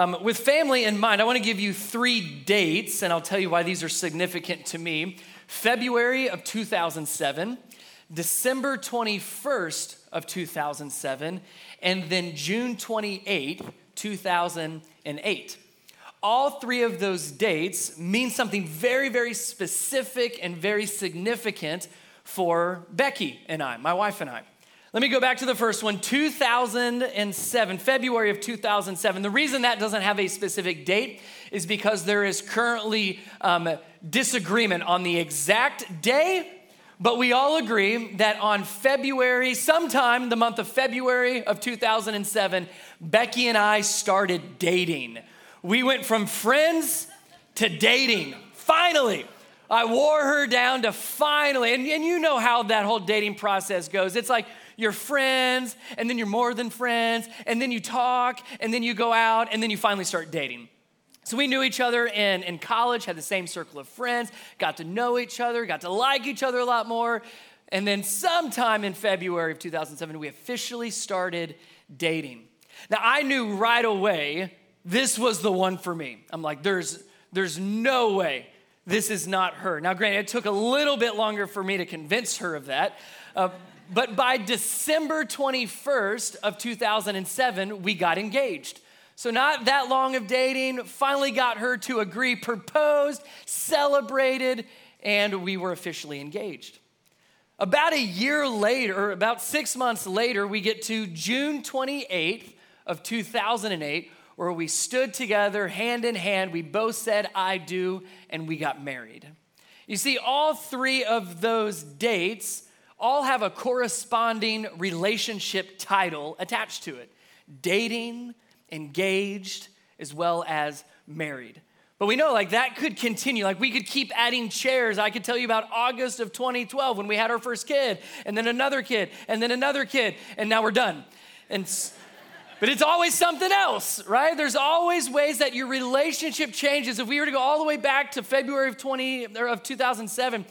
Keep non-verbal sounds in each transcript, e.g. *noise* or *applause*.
Um, with family in mind, I want to give you three dates, and I'll tell you why these are significant to me. February of 2007, December 21st of 2007, and then June 28, 2008. All three of those dates mean something very, very specific and very significant for Becky and I, my wife and I. Let me go back to the first one 2007, February of 2007. The reason that doesn't have a specific date is because there is currently um, disagreement on the exact day but we all agree that on February, sometime the month of February of 2007, Becky and I started dating. We went from friends to dating. Finally, I wore her down to finally, and, and you know how that whole dating process goes. It's like you're friends, and then you're more than friends, and then you talk, and then you go out, and then you finally start dating. So we knew each other in, in college, had the same circle of friends, got to know each other, got to like each other a lot more. And then sometime in February of 2007, we officially started dating. Now I knew right away this was the one for me. I'm like, there's, there's no way this is not her. Now, granted, it took a little bit longer for me to convince her of that. Uh, but by December 21st of 2007, we got engaged. So, not that long of dating, finally got her to agree, proposed, celebrated, and we were officially engaged. About a year later, or about six months later, we get to June 28th of 2008, where we stood together hand in hand. We both said, I do, and we got married. You see, all three of those dates all have a corresponding relationship title attached to it dating, engaged, as well as married. But we know like that could continue. Like we could keep adding chairs. I could tell you about August of 2012 when we had our first kid, and then another kid, and then another kid, and now we're done. And but it's always something else, right? There's always ways that your relationship changes. If we were to go all the way back to February of 20 or of 2007,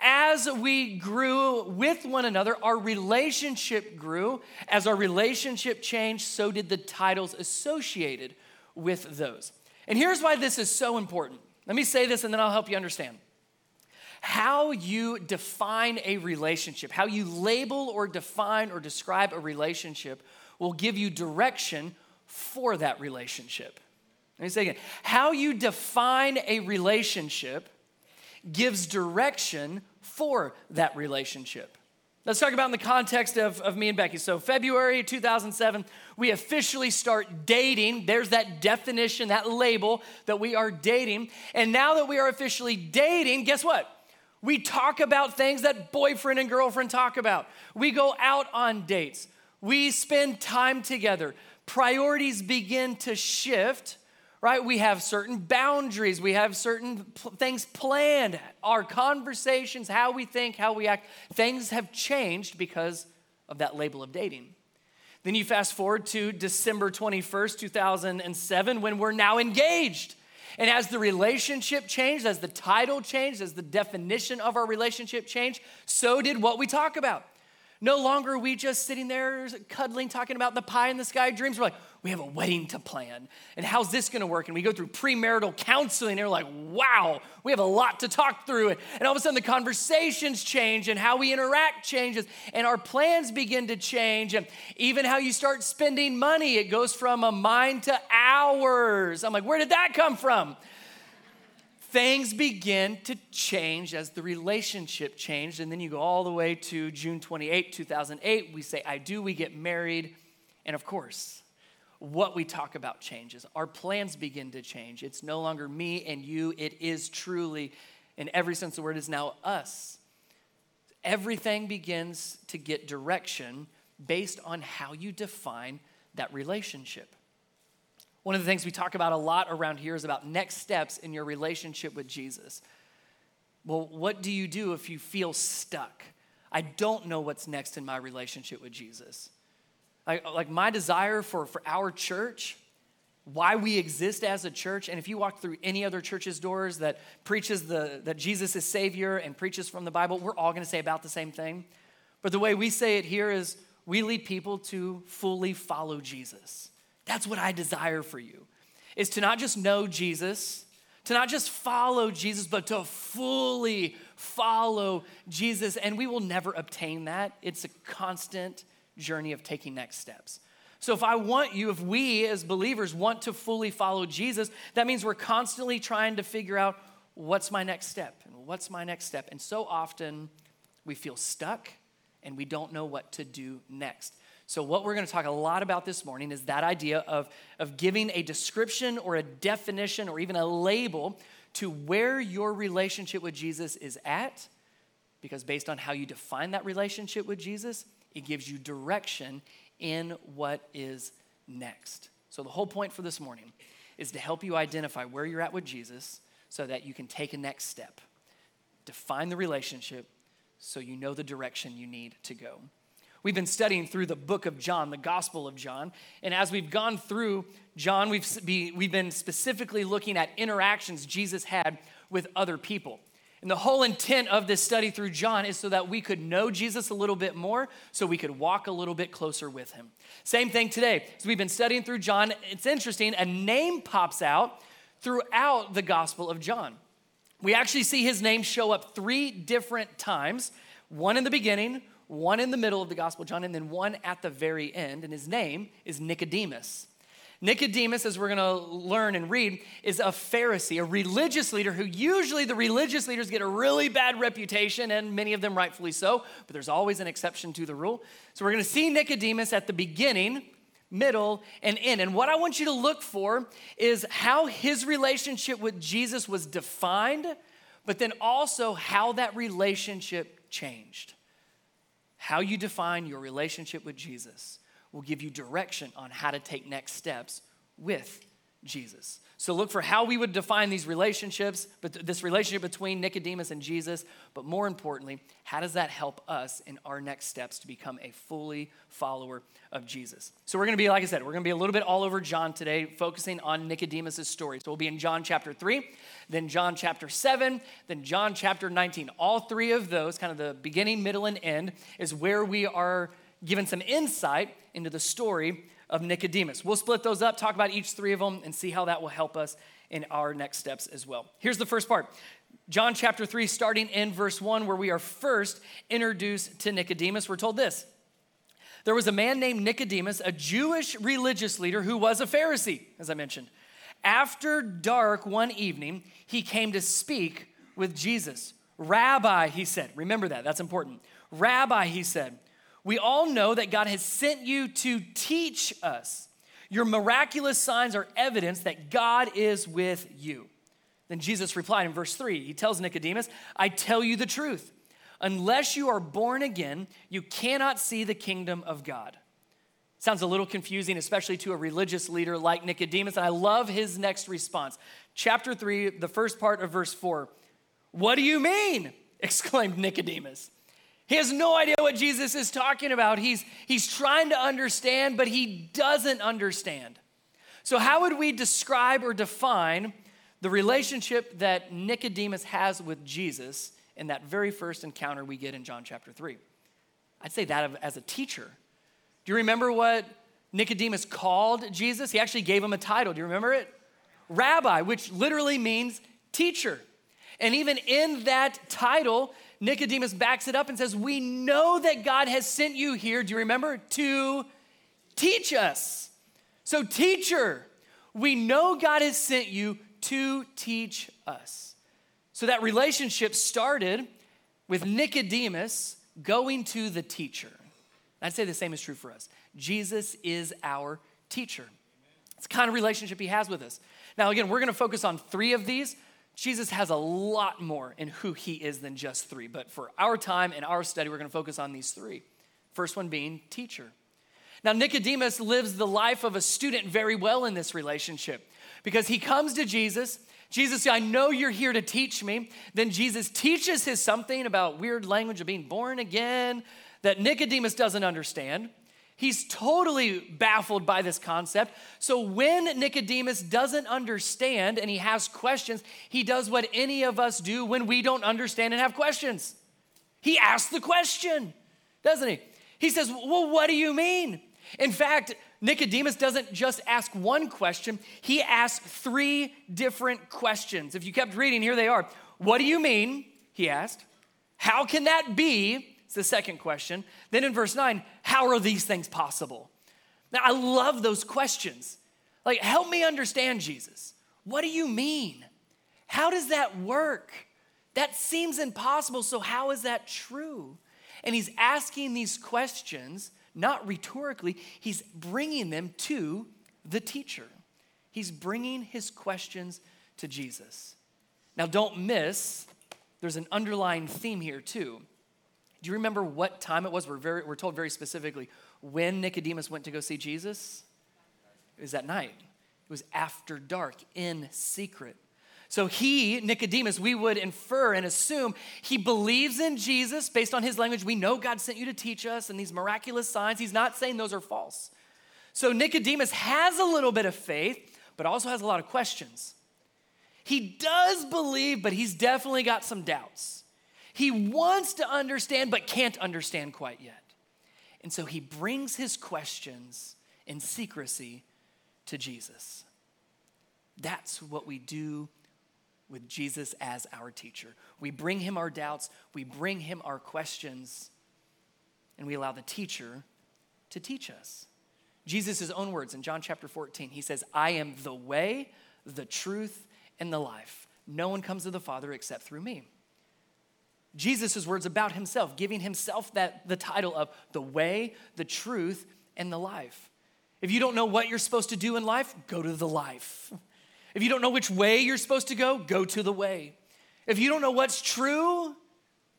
as we grew with one another, our relationship grew. As our relationship changed, so did the titles associated with those. And here's why this is so important. Let me say this and then I'll help you understand. How you define a relationship, how you label or define or describe a relationship will give you direction for that relationship. Let me say again. How you define a relationship gives direction for that relationship. Let's talk about in the context of, of me and Becky. So, February 2007, we officially start dating. There's that definition, that label that we are dating. And now that we are officially dating, guess what? We talk about things that boyfriend and girlfriend talk about. We go out on dates. We spend time together. Priorities begin to shift right? We have certain boundaries, we have certain pl- things planned. Our conversations, how we think, how we act, things have changed because of that label of dating. Then you fast forward to December 21st, 2007, when we're now engaged. And as the relationship changed, as the title changed, as the definition of our relationship changed, so did what we talk about. No longer are we just sitting there cuddling, talking about the pie in the sky dreams. We're like, we have a wedding to plan. And how's this gonna work? And we go through premarital counseling, and we're like, wow, we have a lot to talk through. And all of a sudden, the conversations change, and how we interact changes, and our plans begin to change. And even how you start spending money, it goes from a mind to ours. I'm like, where did that come from? Things begin to change as the relationship changed. And then you go all the way to June 28, 2008. We say, I do, we get married. And of course, what we talk about changes. Our plans begin to change. It's no longer me and you, it is truly, in every sense of the word, is now us. Everything begins to get direction based on how you define that relationship. One of the things we talk about a lot around here is about next steps in your relationship with Jesus. Well, what do you do if you feel stuck? I don't know what's next in my relationship with Jesus. I, like my desire for, for our church, why we exist as a church, and if you walk through any other church's doors that preaches the, that Jesus is Savior and preaches from the Bible, we're all gonna say about the same thing. But the way we say it here is we lead people to fully follow Jesus. That's what I desire for you. is to not just know Jesus, to not just follow Jesus, but to fully follow Jesus. And we will never obtain that. It's a constant journey of taking next steps. So, if I want you, if we as believers want to fully follow Jesus, that means we're constantly trying to figure out what's my next step and what's my next step. And so often we feel stuck and we don't know what to do next. So, what we're going to talk a lot about this morning is that idea of, of giving a description or a definition or even a label to where your relationship with Jesus is at. Because based on how you define that relationship with Jesus, it gives you direction in what is next. So, the whole point for this morning is to help you identify where you're at with Jesus so that you can take a next step. Define the relationship so you know the direction you need to go. We've been studying through the book of John, the Gospel of John. And as we've gone through John, we've, be, we've been specifically looking at interactions Jesus had with other people. And the whole intent of this study through John is so that we could know Jesus a little bit more, so we could walk a little bit closer with him. Same thing today. As we've been studying through John, it's interesting, a name pops out throughout the Gospel of John. We actually see his name show up three different times one in the beginning, one in the middle of the Gospel John, and then one at the very end. And his name is Nicodemus. Nicodemus, as we're going to learn and read, is a Pharisee, a religious leader who usually the religious leaders get a really bad reputation, and many of them rightfully so, but there's always an exception to the rule. So we're going to see Nicodemus at the beginning, middle, and end. And what I want you to look for is how his relationship with Jesus was defined, but then also how that relationship changed. How you define your relationship with Jesus will give you direction on how to take next steps with Jesus. So look for how we would define these relationships, but this relationship between Nicodemus and Jesus, but more importantly, how does that help us in our next steps to become a fully follower of Jesus? So we're going to be like I said, we're going to be a little bit all over John today, focusing on Nicodemus' story. So we'll be in John chapter 3, then John chapter 7, then John chapter 19. All three of those, kind of the beginning, middle and end, is where we are given some insight into the story of Nicodemus. We'll split those up, talk about each three of them, and see how that will help us in our next steps as well. Here's the first part John chapter 3, starting in verse 1, where we are first introduced to Nicodemus. We're told this There was a man named Nicodemus, a Jewish religious leader who was a Pharisee, as I mentioned. After dark one evening, he came to speak with Jesus. Rabbi, he said, remember that, that's important. Rabbi, he said, we all know that God has sent you to teach us. Your miraculous signs are evidence that God is with you. Then Jesus replied in verse 3. He tells Nicodemus, I tell you the truth. Unless you are born again, you cannot see the kingdom of God. Sounds a little confusing, especially to a religious leader like Nicodemus. And I love his next response. Chapter 3, the first part of verse 4. What do you mean? *laughs* exclaimed Nicodemus. He has no idea what Jesus is talking about. He's, he's trying to understand, but he doesn't understand. So, how would we describe or define the relationship that Nicodemus has with Jesus in that very first encounter we get in John chapter 3? I'd say that as a teacher. Do you remember what Nicodemus called Jesus? He actually gave him a title. Do you remember it? Rabbi, which literally means teacher. And even in that title, Nicodemus backs it up and says, We know that God has sent you here, do you remember? To teach us. So, teacher, we know God has sent you to teach us. So, that relationship started with Nicodemus going to the teacher. I'd say the same is true for us. Jesus is our teacher. It's the kind of relationship he has with us. Now, again, we're going to focus on three of these. Jesus has a lot more in who he is than just three, but for our time and our study, we're going to focus on these three. First one being teacher. Now, Nicodemus lives the life of a student very well in this relationship because he comes to Jesus. Jesus, I know you're here to teach me. Then Jesus teaches him something about weird language of being born again that Nicodemus doesn't understand. He's totally baffled by this concept. So when Nicodemus doesn't understand and he has questions, he does what any of us do when we don't understand and have questions. He asks the question, doesn't he? He says, Well, what do you mean? In fact, Nicodemus doesn't just ask one question, he asks three different questions. If you kept reading, here they are. What do you mean? He asked. How can that be? It's the second question. Then in verse 9, how are these things possible? Now, I love those questions. Like, help me understand, Jesus. What do you mean? How does that work? That seems impossible, so how is that true? And he's asking these questions not rhetorically, he's bringing them to the teacher. He's bringing his questions to Jesus. Now, don't miss, there's an underlying theme here, too. Do you remember what time it was? We're, very, we're told very specifically when Nicodemus went to go see Jesus. It was at night, it was after dark, in secret. So he, Nicodemus, we would infer and assume he believes in Jesus based on his language. We know God sent you to teach us and these miraculous signs. He's not saying those are false. So Nicodemus has a little bit of faith, but also has a lot of questions. He does believe, but he's definitely got some doubts. He wants to understand, but can't understand quite yet. And so he brings his questions in secrecy to Jesus. That's what we do with Jesus as our teacher. We bring him our doubts, we bring him our questions, and we allow the teacher to teach us. Jesus' own words in John chapter 14, he says, I am the way, the truth, and the life. No one comes to the Father except through me. Jesus' words about himself, giving himself that the title of the way, the truth, and the life. If you don't know what you're supposed to do in life, go to the life. If you don't know which way you're supposed to go, go to the way. If you don't know what's true,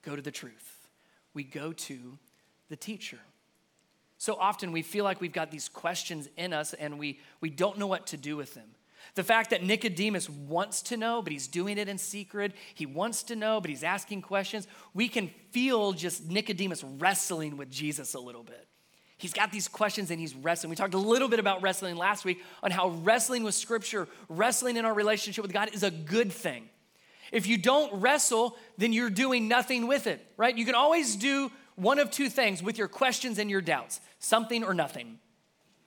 go to the truth. We go to the teacher. So often we feel like we've got these questions in us and we, we don't know what to do with them. The fact that Nicodemus wants to know, but he's doing it in secret. He wants to know, but he's asking questions. We can feel just Nicodemus wrestling with Jesus a little bit. He's got these questions and he's wrestling. We talked a little bit about wrestling last week on how wrestling with Scripture, wrestling in our relationship with God is a good thing. If you don't wrestle, then you're doing nothing with it, right? You can always do one of two things with your questions and your doubts something or nothing.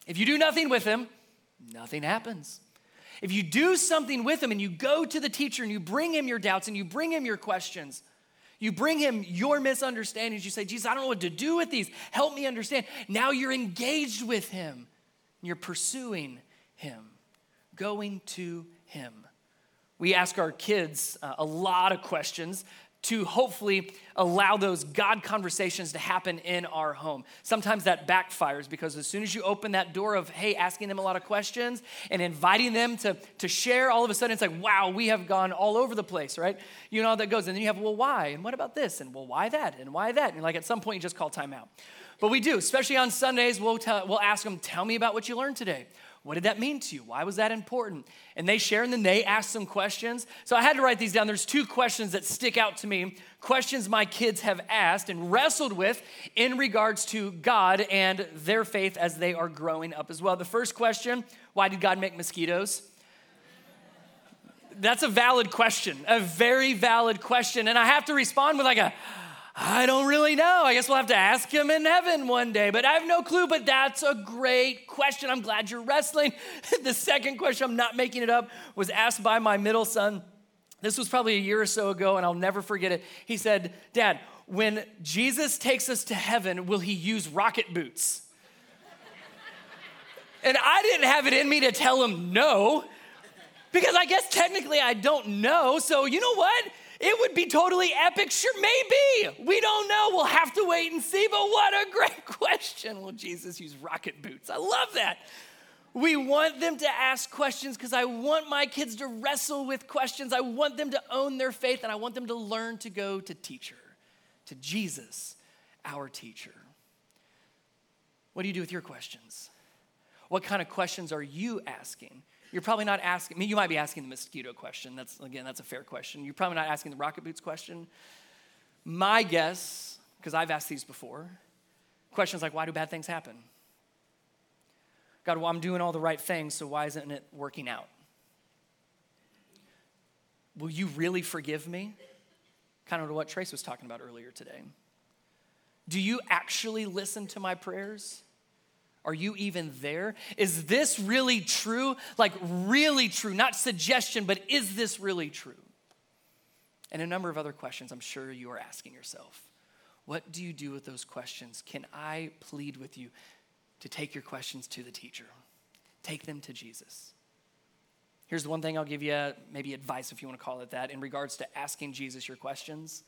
If you do nothing with them, nothing happens. If you do something with him and you go to the teacher and you bring him your doubts and you bring him your questions, you bring him your misunderstandings. You say, Jesus, I don't know what to do with these. Help me understand. Now you're engaged with him. You're pursuing him, going to him. We ask our kids uh, a lot of questions to hopefully allow those God conversations to happen in our home. Sometimes that backfires because as soon as you open that door of, hey, asking them a lot of questions and inviting them to, to share, all of a sudden it's like, wow, we have gone all over the place, right? You know how that goes. And then you have, well, why? And what about this? And well, why that? And why that? And like at some point you just call time out. But we do, especially on Sundays, we'll, tell, we'll ask them, tell me about what you learned today. What did that mean to you? Why was that important? And they share, and then they ask some questions. So I had to write these down. There's two questions that stick out to me questions my kids have asked and wrestled with in regards to God and their faith as they are growing up as well. The first question why did God make mosquitoes? That's a valid question, a very valid question. And I have to respond with like a, I don't really know. I guess we'll have to ask him in heaven one day, but I have no clue. But that's a great question. I'm glad you're wrestling. *laughs* the second question, I'm not making it up, was asked by my middle son. This was probably a year or so ago, and I'll never forget it. He said, Dad, when Jesus takes us to heaven, will he use rocket boots? *laughs* and I didn't have it in me to tell him no, because I guess technically I don't know. So, you know what? It would be totally epic. Sure, maybe. We don't know. We'll have to wait and see. But what a great *laughs* question. Will Jesus use rocket boots? I love that. We want them to ask questions because I want my kids to wrestle with questions. I want them to own their faith and I want them to learn to go to teacher, to Jesus, our teacher. What do you do with your questions? What kind of questions are you asking? You're probably not asking, I mean, you might be asking the mosquito question. That's, again, that's a fair question. You're probably not asking the rocket boots question. My guess, because I've asked these before, questions like, why do bad things happen? God, well, I'm doing all the right things, so why isn't it working out? Will you really forgive me? Kind of what Trace was talking about earlier today. Do you actually listen to my prayers? Are you even there? Is this really true? Like, really true? Not suggestion, but is this really true? And a number of other questions I'm sure you are asking yourself. What do you do with those questions? Can I plead with you to take your questions to the teacher? Take them to Jesus. Here's the one thing I'll give you, maybe advice if you want to call it that, in regards to asking Jesus your questions.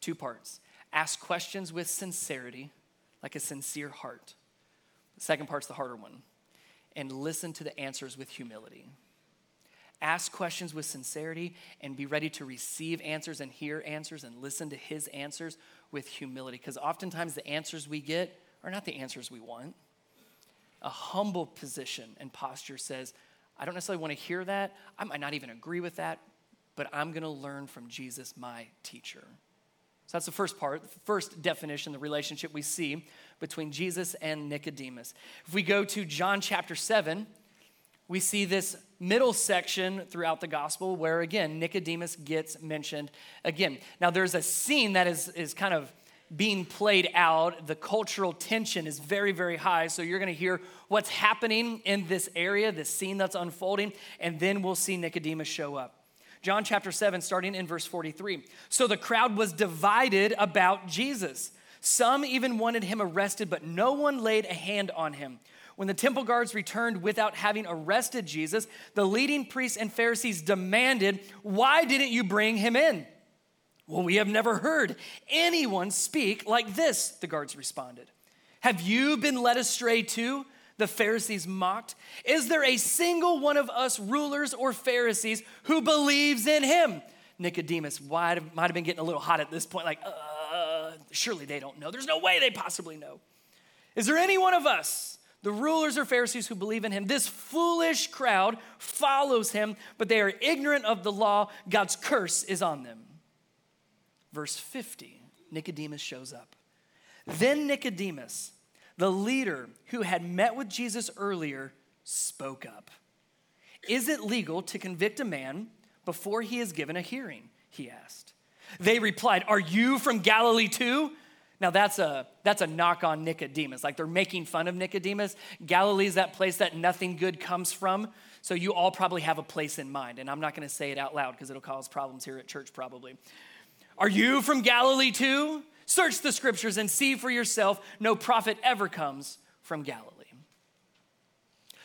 Two parts. Ask questions with sincerity, like a sincere heart. The second part's the harder one. And listen to the answers with humility. Ask questions with sincerity and be ready to receive answers and hear answers and listen to his answers with humility. Because oftentimes the answers we get are not the answers we want. A humble position and posture says, I don't necessarily want to hear that. I might not even agree with that, but I'm going to learn from Jesus, my teacher. So that's the first part, the first definition, the relationship we see between Jesus and Nicodemus. If we go to John chapter 7, we see this middle section throughout the gospel where, again, Nicodemus gets mentioned again. Now, there's a scene that is, is kind of being played out. The cultural tension is very, very high. So you're going to hear what's happening in this area, this scene that's unfolding, and then we'll see Nicodemus show up. John chapter 7, starting in verse 43. So the crowd was divided about Jesus. Some even wanted him arrested, but no one laid a hand on him. When the temple guards returned without having arrested Jesus, the leading priests and Pharisees demanded, Why didn't you bring him in? Well, we have never heard anyone speak like this, the guards responded. Have you been led astray too? The Pharisees mocked. Is there a single one of us rulers or Pharisees who believes in him? Nicodemus might have, might have been getting a little hot at this point, like, uh, surely they don't know. There's no way they possibly know. Is there any one of us, the rulers or Pharisees, who believe in him? This foolish crowd follows him, but they are ignorant of the law. God's curse is on them. Verse 50 Nicodemus shows up. Then Nicodemus, the leader who had met with Jesus earlier spoke up. Is it legal to convict a man before he is given a hearing? He asked. They replied, Are you from Galilee too? Now that's a that's a knock on Nicodemus. Like they're making fun of Nicodemus. Galilee is that place that nothing good comes from. So you all probably have a place in mind. And I'm not going to say it out loud because it'll cause problems here at church probably. Are you from Galilee too? Search the scriptures and see for yourself. No prophet ever comes from Galilee.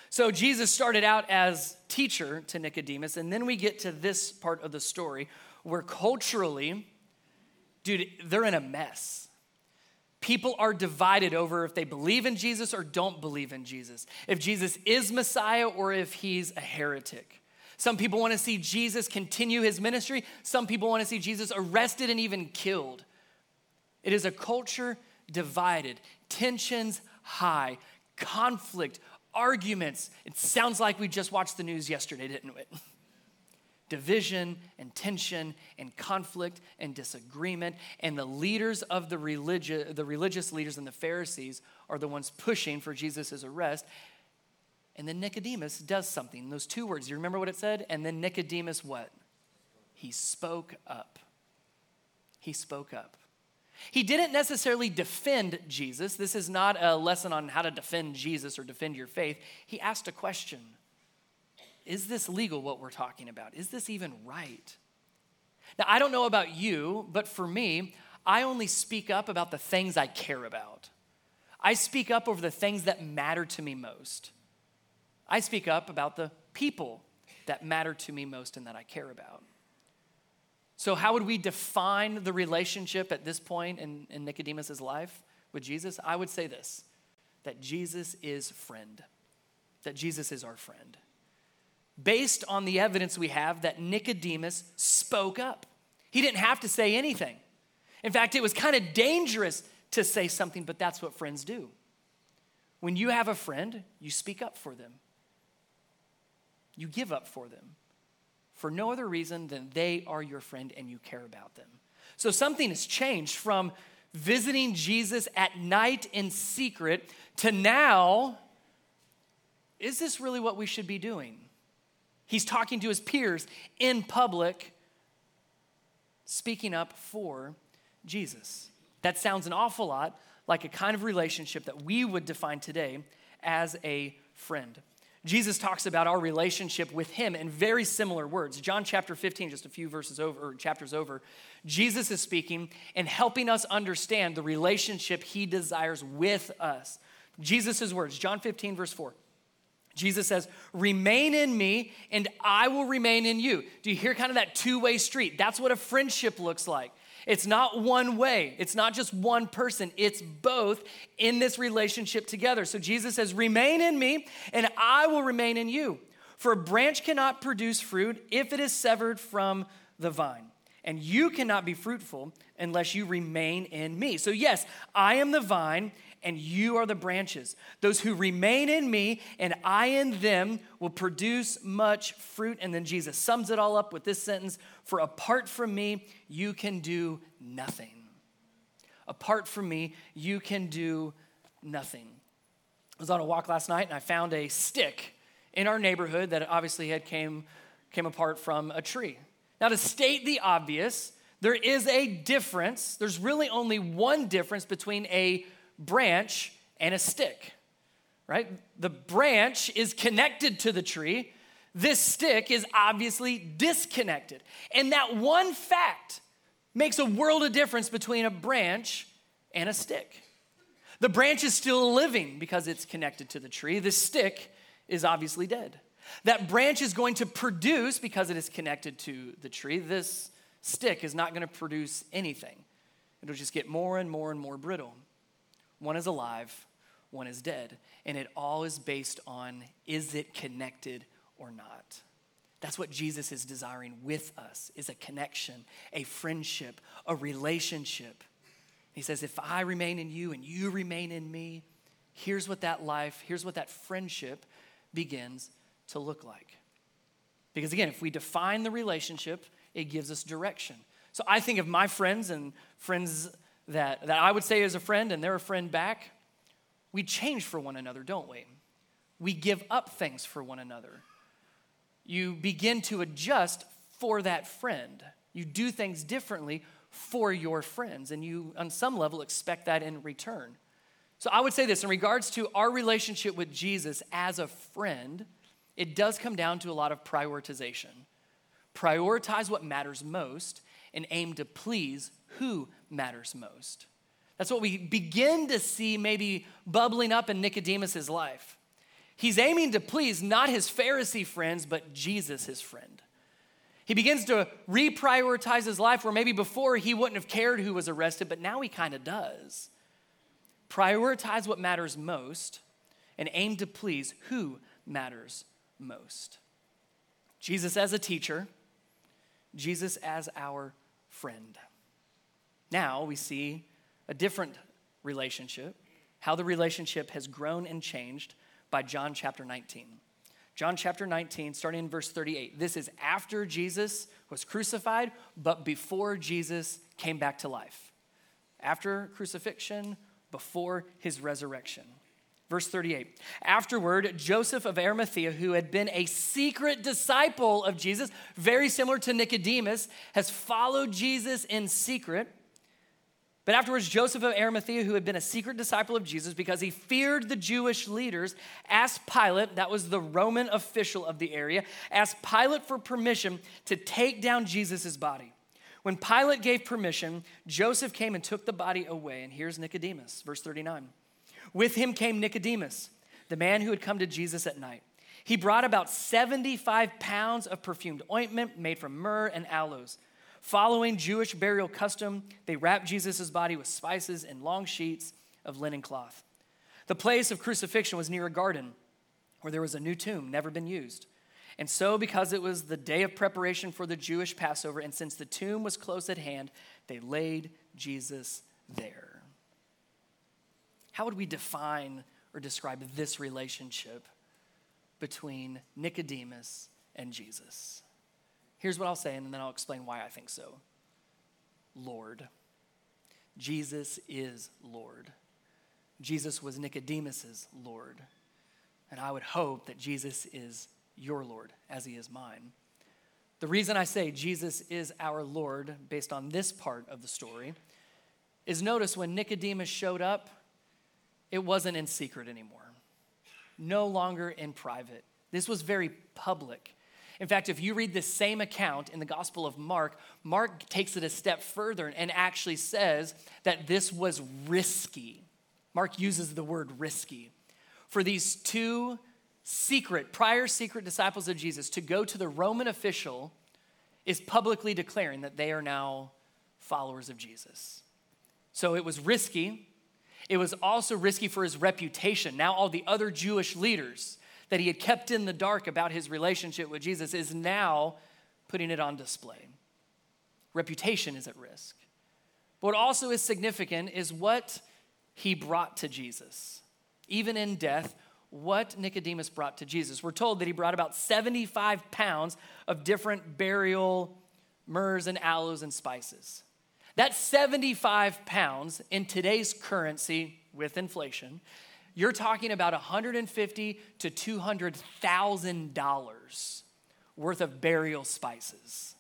So Jesus started out as teacher to Nicodemus, and then we get to this part of the story where culturally, dude, they're in a mess. People are divided over if they believe in Jesus or don't believe in Jesus, if Jesus is Messiah or if he's a heretic. Some people want to see Jesus continue his ministry. Some people want to see Jesus arrested and even killed. It is a culture divided, tensions high, conflict, arguments. It sounds like we just watched the news yesterday, didn't it? *laughs* Division and tension and conflict and disagreement. And the leaders of the, religi- the religious leaders and the Pharisees are the ones pushing for Jesus' arrest. And then Nicodemus does something. Those two words, you remember what it said? And then Nicodemus what? He spoke up. He spoke up. He didn't necessarily defend Jesus. This is not a lesson on how to defend Jesus or defend your faith. He asked a question Is this legal, what we're talking about? Is this even right? Now, I don't know about you, but for me, I only speak up about the things I care about. I speak up over the things that matter to me most. I speak up about the people that matter to me most and that I care about. So, how would we define the relationship at this point in, in Nicodemus' life with Jesus? I would say this that Jesus is friend, that Jesus is our friend. Based on the evidence we have that Nicodemus spoke up, he didn't have to say anything. In fact, it was kind of dangerous to say something, but that's what friends do. When you have a friend, you speak up for them, you give up for them for no other reason than they are your friend and you care about them. So something has changed from visiting Jesus at night in secret to now, is this really what we should be doing? He's talking to his peers in public, speaking up for Jesus. That sounds an awful lot like a kind of relationship that we would define today as a friend. Jesus talks about our relationship with him in very similar words. John chapter 15, just a few verses over, chapters over, Jesus is speaking and helping us understand the relationship he desires with us. Jesus' words, John 15, verse 4. Jesus says, Remain in me, and I will remain in you. Do you hear kind of that two way street? That's what a friendship looks like. It's not one way, it's not just one person, it's both in this relationship together. So Jesus says, Remain in me, and I will remain in you. For a branch cannot produce fruit if it is severed from the vine. And you cannot be fruitful unless you remain in me. So, yes, I am the vine, and you are the branches. Those who remain in me and I in them will produce much fruit. And then Jesus sums it all up with this sentence For apart from me, you can do nothing. Apart from me, you can do nothing. I was on a walk last night and I found a stick in our neighborhood that obviously had came, came apart from a tree. Now, to state the obvious, there is a difference. There's really only one difference between a branch and a stick, right? The branch is connected to the tree. This stick is obviously disconnected. And that one fact makes a world of difference between a branch and a stick. The branch is still living because it's connected to the tree. The stick is obviously dead. That branch is going to produce because it is connected to the tree. This stick is not going to produce anything. It'll just get more and more and more brittle. One is alive, one is dead. And it all is based on is it connected or not? That's what Jesus is desiring with us is a connection, a friendship, a relationship. He says, if I remain in you and you remain in me, here's what that life, here's what that friendship begins to look like. Because again, if we define the relationship, it gives us direction. So I think of my friends and friends that, that I would say is a friend and they're a friend back, we change for one another, don't we? We give up things for one another. You begin to adjust for that friend. You do things differently for your friends, and you, on some level, expect that in return. So I would say this in regards to our relationship with Jesus as a friend, it does come down to a lot of prioritization. Prioritize what matters most and aim to please who matters most. That's what we begin to see maybe bubbling up in Nicodemus's life. He's aiming to please not his Pharisee friends, but Jesus, his friend. He begins to reprioritize his life where maybe before he wouldn't have cared who was arrested, but now he kind of does. Prioritize what matters most and aim to please who matters most. Jesus as a teacher, Jesus as our friend. Now we see a different relationship, how the relationship has grown and changed by John chapter 19. John chapter 19, starting in verse 38. This is after Jesus was crucified, but before Jesus came back to life. After crucifixion, before his resurrection. Verse 38. Afterward, Joseph of Arimathea, who had been a secret disciple of Jesus, very similar to Nicodemus, has followed Jesus in secret. But afterwards, Joseph of Arimathea, who had been a secret disciple of Jesus because he feared the Jewish leaders, asked Pilate, that was the Roman official of the area, asked Pilate for permission to take down Jesus' body. When Pilate gave permission, Joseph came and took the body away. And here's Nicodemus, verse 39. With him came Nicodemus, the man who had come to Jesus at night. He brought about 75 pounds of perfumed ointment made from myrrh and aloes. Following Jewish burial custom, they wrapped Jesus' body with spices and long sheets of linen cloth. The place of crucifixion was near a garden where there was a new tomb, never been used. And so, because it was the day of preparation for the Jewish Passover, and since the tomb was close at hand, they laid Jesus there. How would we define or describe this relationship between Nicodemus and Jesus? Here's what I'll say, and then I'll explain why I think so. Lord. Jesus is Lord. Jesus was Nicodemus's Lord. And I would hope that Jesus is your Lord as he is mine. The reason I say Jesus is our Lord, based on this part of the story, is notice when Nicodemus showed up, it wasn't in secret anymore. no longer in private. This was very public. In fact, if you read the same account in the Gospel of Mark, Mark takes it a step further and actually says that this was risky. Mark uses the word risky. For these two secret, prior secret disciples of Jesus to go to the Roman official is publicly declaring that they are now followers of Jesus. So it was risky. It was also risky for his reputation. Now, all the other Jewish leaders that he had kept in the dark about his relationship with Jesus is now putting it on display. Reputation is at risk. But what also is significant is what he brought to Jesus. Even in death, what Nicodemus brought to Jesus. We're told that he brought about 75 pounds of different burial myrrhs and aloes and spices. That 75 pounds in today's currency with inflation, you're talking about 150 to 200,000 dollars worth of burial spices.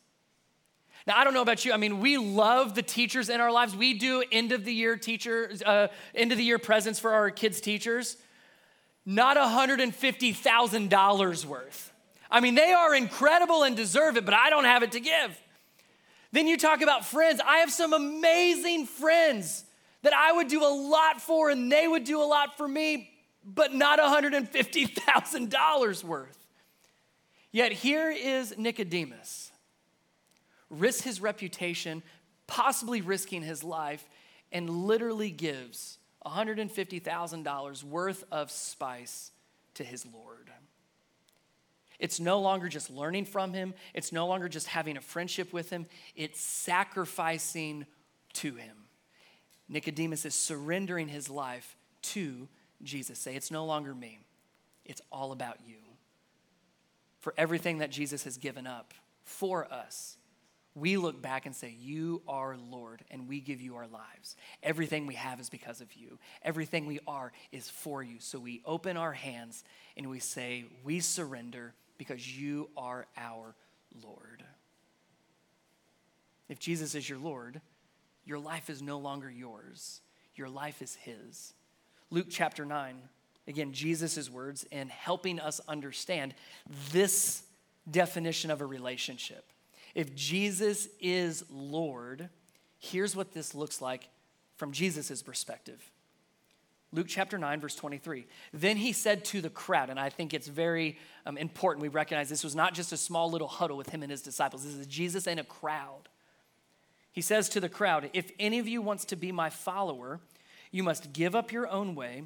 Now, I don't know about you. I mean, we love the teachers in our lives. We do end of the year teachers, uh, end of the year presents for our kids' teachers. Not $150,000 worth. I mean, they are incredible and deserve it, but I don't have it to give. Then you talk about friends. I have some amazing friends that I would do a lot for and they would do a lot for me, but not $150,000 worth. Yet here is Nicodemus, risks his reputation, possibly risking his life, and literally gives $150,000 worth of spice to his Lord. It's no longer just learning from him, it's no longer just having a friendship with him, it's sacrificing to him. Nicodemus is surrendering his life to Jesus. Say, it's no longer me, it's all about you. For everything that Jesus has given up for us, we look back and say, You are Lord, and we give you our lives. Everything we have is because of you. Everything we are is for you. So we open our hands and we say, We surrender because you are our Lord. If Jesus is your Lord, your life is no longer yours, your life is His. Luke chapter 9, again, Jesus' words in helping us understand this definition of a relationship. If Jesus is Lord, here's what this looks like from Jesus' perspective. Luke chapter 9, verse 23. Then he said to the crowd, and I think it's very um, important we recognize this was not just a small little huddle with him and his disciples, this is Jesus and a crowd. He says to the crowd, If any of you wants to be my follower, you must give up your own way,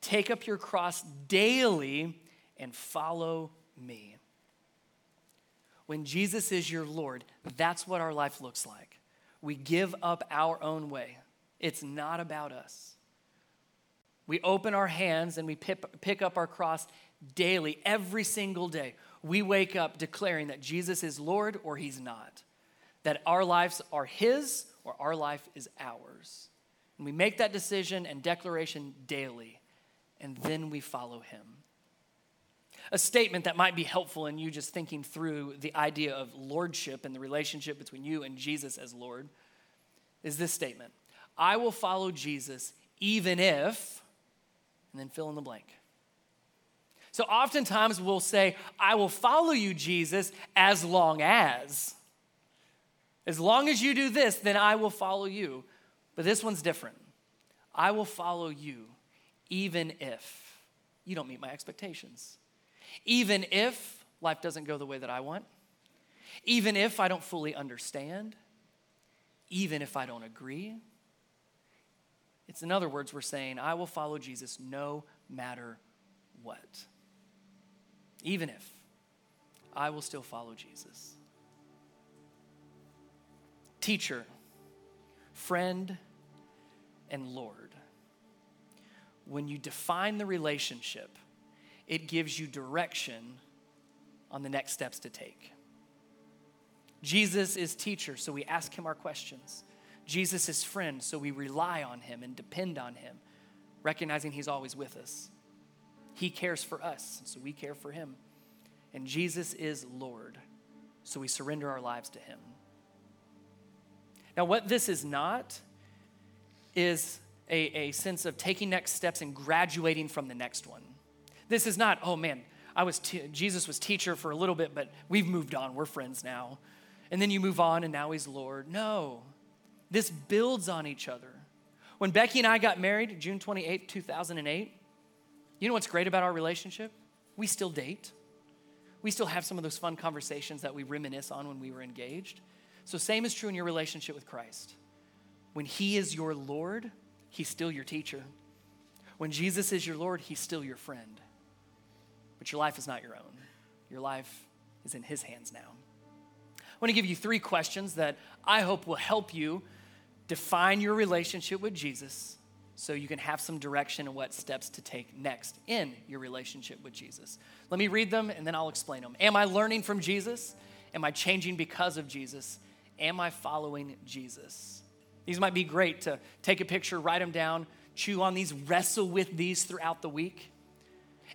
take up your cross daily, and follow me. When Jesus is your Lord, that's what our life looks like. We give up our own way, it's not about us. We open our hands and we pick up our cross daily, every single day. We wake up declaring that Jesus is Lord or He's not, that our lives are His or our life is ours. And we make that decision and declaration daily, and then we follow Him. A statement that might be helpful in you just thinking through the idea of lordship and the relationship between you and Jesus as Lord is this statement I will follow Jesus even if and then fill in the blank. So oftentimes we'll say, I will follow you, Jesus, as long as. As long as you do this, then I will follow you. But this one's different. I will follow you even if you don't meet my expectations. Even if life doesn't go the way that I want. Even if I don't fully understand. Even if I don't agree. It's in other words, we're saying, I will follow Jesus no matter what. Even if I will still follow Jesus. Teacher, friend, and Lord. When you define the relationship, it gives you direction on the next steps to take. Jesus is teacher, so we ask him our questions. Jesus is friend, so we rely on him and depend on him, recognizing he's always with us. He cares for us, so we care for him. And Jesus is Lord, so we surrender our lives to him. Now, what this is not is a, a sense of taking next steps and graduating from the next one. This is not, oh man, I was t- Jesus was teacher for a little bit, but we've moved on. We're friends now. And then you move on and now he's Lord. No. This builds on each other. When Becky and I got married, June 28, 2008, you know what's great about our relationship? We still date. We still have some of those fun conversations that we reminisce on when we were engaged. So, same is true in your relationship with Christ. When He is your Lord, He's still your teacher. When Jesus is your Lord, He's still your friend. But your life is not your own, your life is in His hands now. I want to give you three questions that I hope will help you define your relationship with Jesus so you can have some direction on what steps to take next in your relationship with Jesus. Let me read them and then I'll explain them. Am I learning from Jesus? Am I changing because of Jesus? Am I following Jesus? These might be great to take a picture, write them down, chew on these, wrestle with these throughout the week.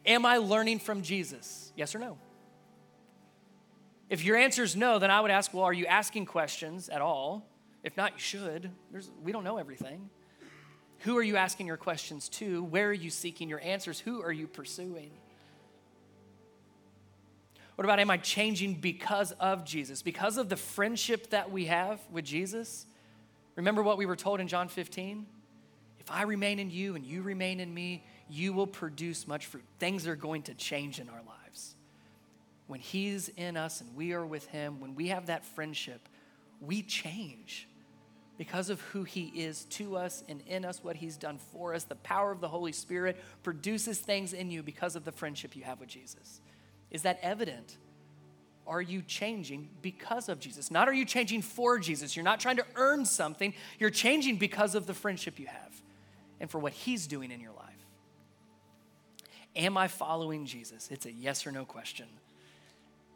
Am I learning from Jesus? Yes or no? If your answer is no, then I would ask, well, are you asking questions at all? If not, you should. There's, we don't know everything. Who are you asking your questions to? Where are you seeking your answers? Who are you pursuing? What about am I changing because of Jesus? Because of the friendship that we have with Jesus? Remember what we were told in John 15? If I remain in you and you remain in me, you will produce much fruit. Things are going to change in our lives. When He's in us and we are with Him, when we have that friendship, we change because of who He is to us and in us, what He's done for us. The power of the Holy Spirit produces things in you because of the friendship you have with Jesus. Is that evident? Are you changing because of Jesus? Not are you changing for Jesus. You're not trying to earn something. You're changing because of the friendship you have and for what He's doing in your life. Am I following Jesus? It's a yes or no question.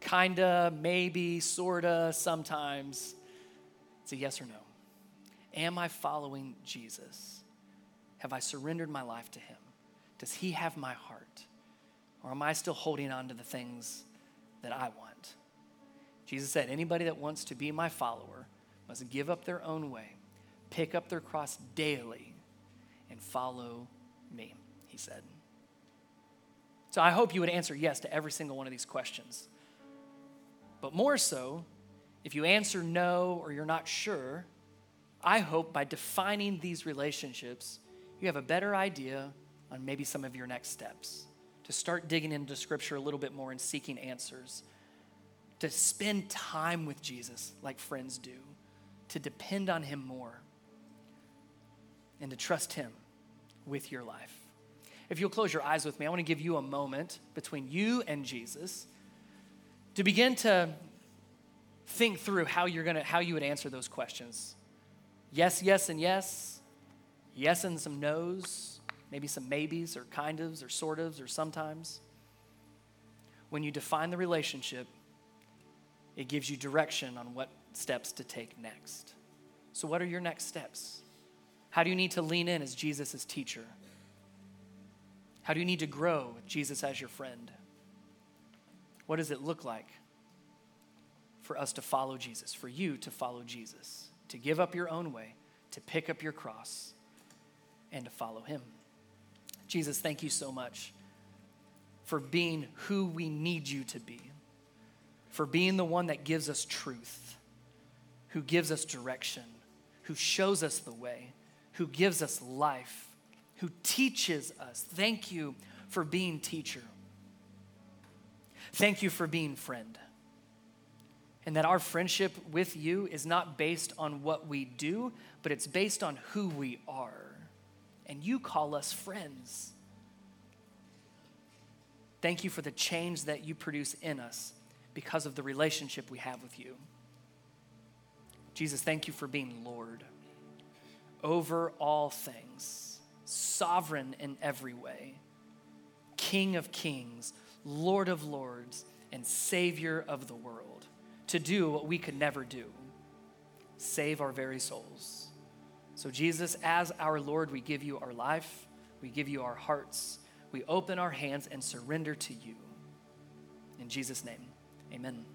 Kinda, maybe, sorta, sometimes. It's a yes or no. Am I following Jesus? Have I surrendered my life to Him? Does He have my heart? Or am I still holding on to the things that I want? Jesus said, anybody that wants to be my follower must give up their own way, pick up their cross daily, and follow me, he said. So I hope you would answer yes to every single one of these questions. But more so, if you answer no or you're not sure, I hope by defining these relationships, you have a better idea on maybe some of your next steps. To start digging into Scripture a little bit more and seeking answers. To spend time with Jesus like friends do. To depend on Him more. And to trust Him with your life. If you'll close your eyes with me, I want to give you a moment between you and Jesus to begin to think through how you're going to how you would answer those questions yes, yes, and yes, yes, and some no's, maybe some maybes or kind ofs or sort ofs or sometimes. When you define the relationship, it gives you direction on what steps to take next. So, what are your next steps? How do you need to lean in as Jesus' teacher? How do you need to grow with Jesus as your friend? What does it look like for us to follow Jesus, for you to follow Jesus? to give up your own way, to pick up your cross, and to follow him. Jesus, thank you so much for being who we need you to be, for being the one that gives us truth, who gives us direction, who shows us the way, who gives us life, who teaches us. Thank you for being teacher. Thank you for being friend and that our friendship with you is not based on what we do, but it's based on who we are. And you call us friends. Thank you for the change that you produce in us because of the relationship we have with you. Jesus, thank you for being Lord over all things, sovereign in every way, King of kings, Lord of lords, and Savior of the world to do what we could never do save our very souls. So, Jesus, as our Lord, we give you our life, we give you our hearts, we open our hands and surrender to you. In Jesus' name, amen.